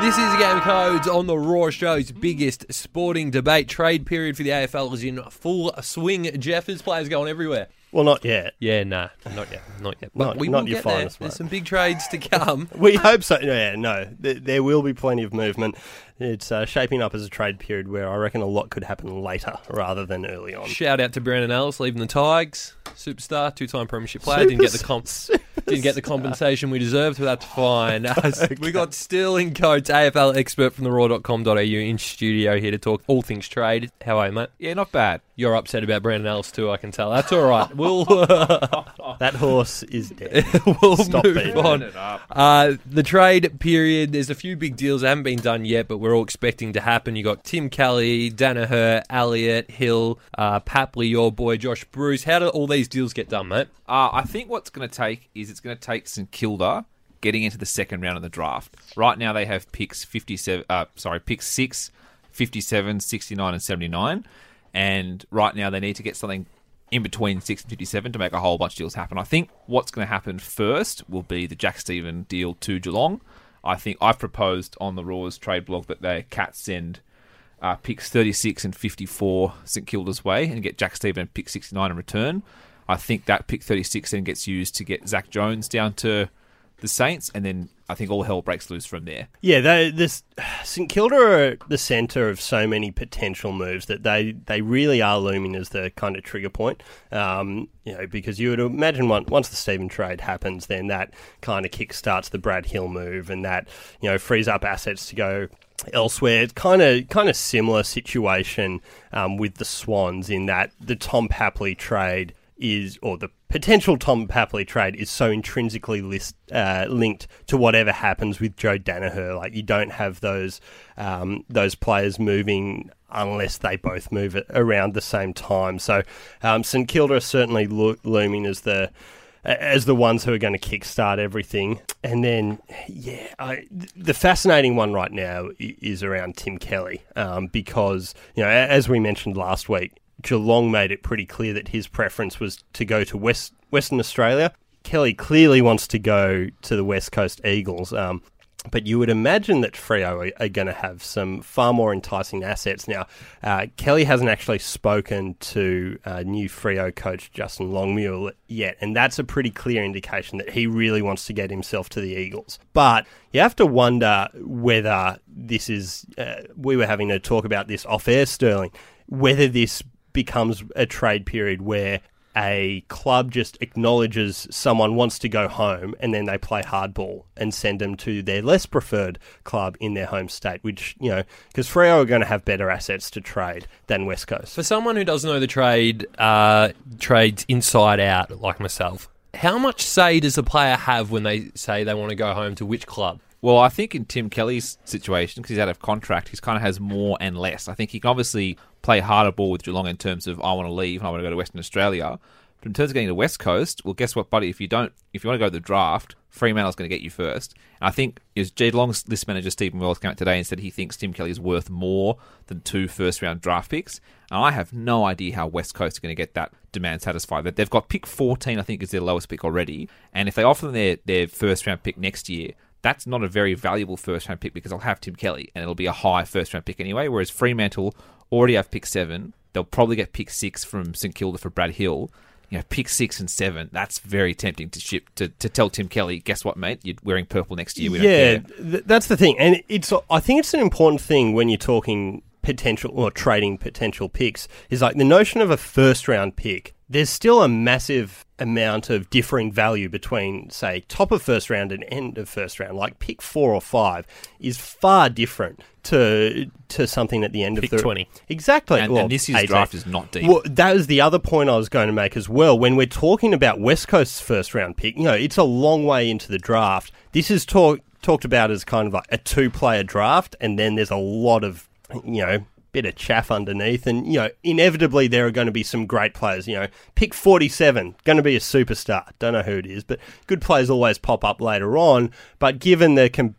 This is Game Codes on the Raw Show's biggest sporting debate. Trade period for the AFL is in full swing. Jeff, is players going everywhere. Well, not yet. Yeah, nah, not yet, not yet. But Not- we not will your get there. finest, There's some big trades to come. We hope so. Yeah, no, there, there will be plenty of movement. It's uh, shaping up as a trade period where I reckon a lot could happen later rather than early on. Shout out to Brandon Ellis leaving the Tigers, superstar, two-time premiership player. Didn't get the comp, didn't get the compensation we deserved, but that's fine. Uh, We got Sterling Coates, AFL expert from the Raw.com.au in studio here to talk all things trade. How are you, mate? Yeah, not bad. You're upset about Brandon Ellis too, I can tell. That's all right. We'll That horse is dead. we'll Stop move beating on. it up. Uh, the trade period, there's a few big deals that haven't been done yet, but we're all expecting to happen. You got Tim Kelly, Daniher, Elliott, Hill, uh, Papley, your boy Josh Bruce. How do all these deals get done, mate? Uh, I think what's going to take is it's going to take St Kilda getting into the second round of the draft. Right now they have picks 57 uh, sorry, picks 6, 57, 69 and 79 and right now they need to get something in between 6 and 57 to make a whole bunch of deals happen. I think what's going to happen first will be the Jack Steven deal to Geelong. I think I've proposed on the Raws trade blog that they Cats send uh, picks 36 and 54 St Kilda's way and get Jack Steven pick 69 in return. I think that pick 36 then gets used to get Zak Jones down to the Saints, and then I think all hell breaks loose from there. Yeah, they, this St Kilda are the centre of so many potential moves that they, they really are looming as the kind of trigger point. Um, you know, because you would imagine one, once the Steven trade happens, then that kind of kickstarts the Brad Hill move, and that you know frees up assets to go elsewhere. It's kind of kind of similar situation um, with the Swans in that the Tom Papley trade is, or the potential Tom Papley trade is so intrinsically list, uh, linked to whatever happens with Joe Daniher. Like you don't have those um, those players moving unless they both move around the same time. So um, St Kilda are certainly lo- looming as the as the ones who are going to kickstart everything. And then, yeah, I, the fascinating one right now is around Tim Kelly um, because, you know, as we mentioned last week, Geelong made it pretty clear that his preference was to go to West Western Australia. Kelly clearly wants to go to the West Coast Eagles. Um, but you would imagine that Freo are, are going to have some far more enticing assets. Now, uh, Kelly hasn't actually spoken to uh, new Freo coach Justin Longmuir yet, and that's a pretty clear indication that he really wants to get himself to the Eagles. But you have to wonder whether this is. Uh, we were having a talk about this off air, Sterling, whether this becomes a trade period where a club just acknowledges someone wants to go home and then they play hardball and send them to their less preferred club in their home state, which, you know, because Freo are going to have better assets to trade than West Coast. For someone who doesn't know the trade, uh, trades inside out, like myself, how much say does a player have when they say they want to go home to which club? Well, I think in Tim Kelly's situation, because he's out of contract, he's kind of has more and less. I think he can obviously play harder ball with Geelong in terms of I want to leave and I want to go to Western Australia. But in terms of getting to West Coast, well, guess what, buddy? If you don't, if you want to go to the draft, Fremantle's going to get you first. And I think is Geelong's list manager Stephen Wells came out today and said he thinks Tim Kelly is worth more than two first round draft picks. And I have no idea how West Coast are going to get that demand satisfied. That they've got pick 14, I think, is their lowest pick already. And if they offer them their, their first round pick next year, that's not a very valuable first round pick because I'll have Tim Kelly and it'll be a high first round pick anyway. Whereas Fremantle already have pick seven. They'll probably get pick six from St Kilda for Brad Hill. You know, pick six and seven. That's very tempting to ship to, to tell Tim Kelly, guess what, mate? You're wearing purple next year. We yeah, th- that's the thing, and it's. I think it's an important thing when you're talking potential or trading potential picks. Is like the notion of a first round pick. There's still a massive amount of differing value between, say, top of first round and end of first round. Like pick four or five is far different to to something at the end Pick of the 20. Exactly, And, Well, and this year's 18. draft is not deep. Well, that was the other point I was going to make as well. When we're talking about West Coast's first round pick, you know, it's a long way into the draft. This is talk, talked about as kind of like a two player draft, and then there's a lot of, you know, bit of chaff underneath. And, you know, inevitably there are going to be some great players. You know, pick 47, going to be a superstar. Don't know who it is, but good players always pop up later on. But given the.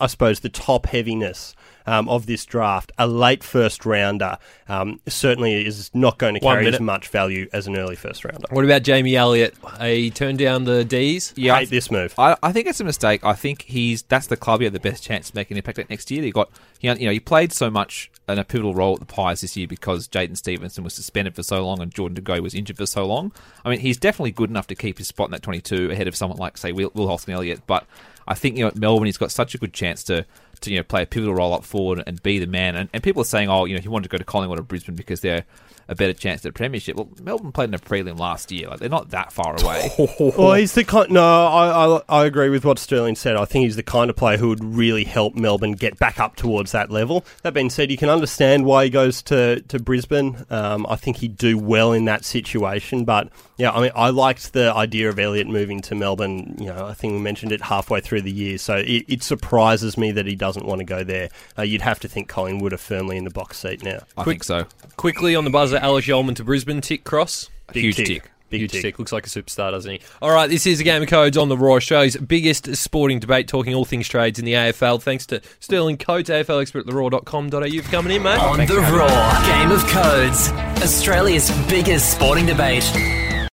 I suppose, the top heaviness um, of this draft, a late first rounder um, certainly is not going to carry as much value as an early first rounder. What about Jamie Elliott? He turned down the D's. Yeah, I Hate this move. I, I think it's a mistake. I think he's that's the club he had the best chance to make an impact at next year. He got he, you know he played so much in a pivotal role at the Pies this year because Jaidyn Stephenson was suspended for so long and Jordan DeGoey was injured for so long. I mean, he's definitely good enough to keep his spot in that 22 ahead of someone like say Will, Will Hoskin Elliott. But I think you know at Melbourne he's got such a good chance to. To you know, play a pivotal role up forward and be the man, and, and people are saying, oh, you know, he wanted to go to Collingwood or Brisbane because they're a better chance at premiership. Well, Melbourne played in a prelim last year; like they're not that far away. Well, he's the kind. No, I, I I agree with what Sterling said. I think he's the kind of player who would really help Melbourne get back up towards that level. That being said, you can understand why he goes to to Brisbane. Um, I think he'd do well in that situation. But yeah, I mean, I liked the idea of Elliott moving to Melbourne. You know, I think we mentioned it halfway through the year, so it, it surprises me that he doesn't want to go there. Uh, you'd have to think Collingwood are firmly in the box seat now. I Quick- think so. Quickly on the buzzer, Alice Yeoman to Brisbane, tick cross. Big Huge tick. tick. Big Huge tick. tick. Looks like a superstar, doesn't he? All right, this is a game of codes on the Raw, Australia's biggest sporting debate, talking all things trades in the AFL. Thanks to Sterling Coates, AFL expert at theraw.com.au for coming in, mate. On the Raw Game of Codes, Australia's biggest sporting debate.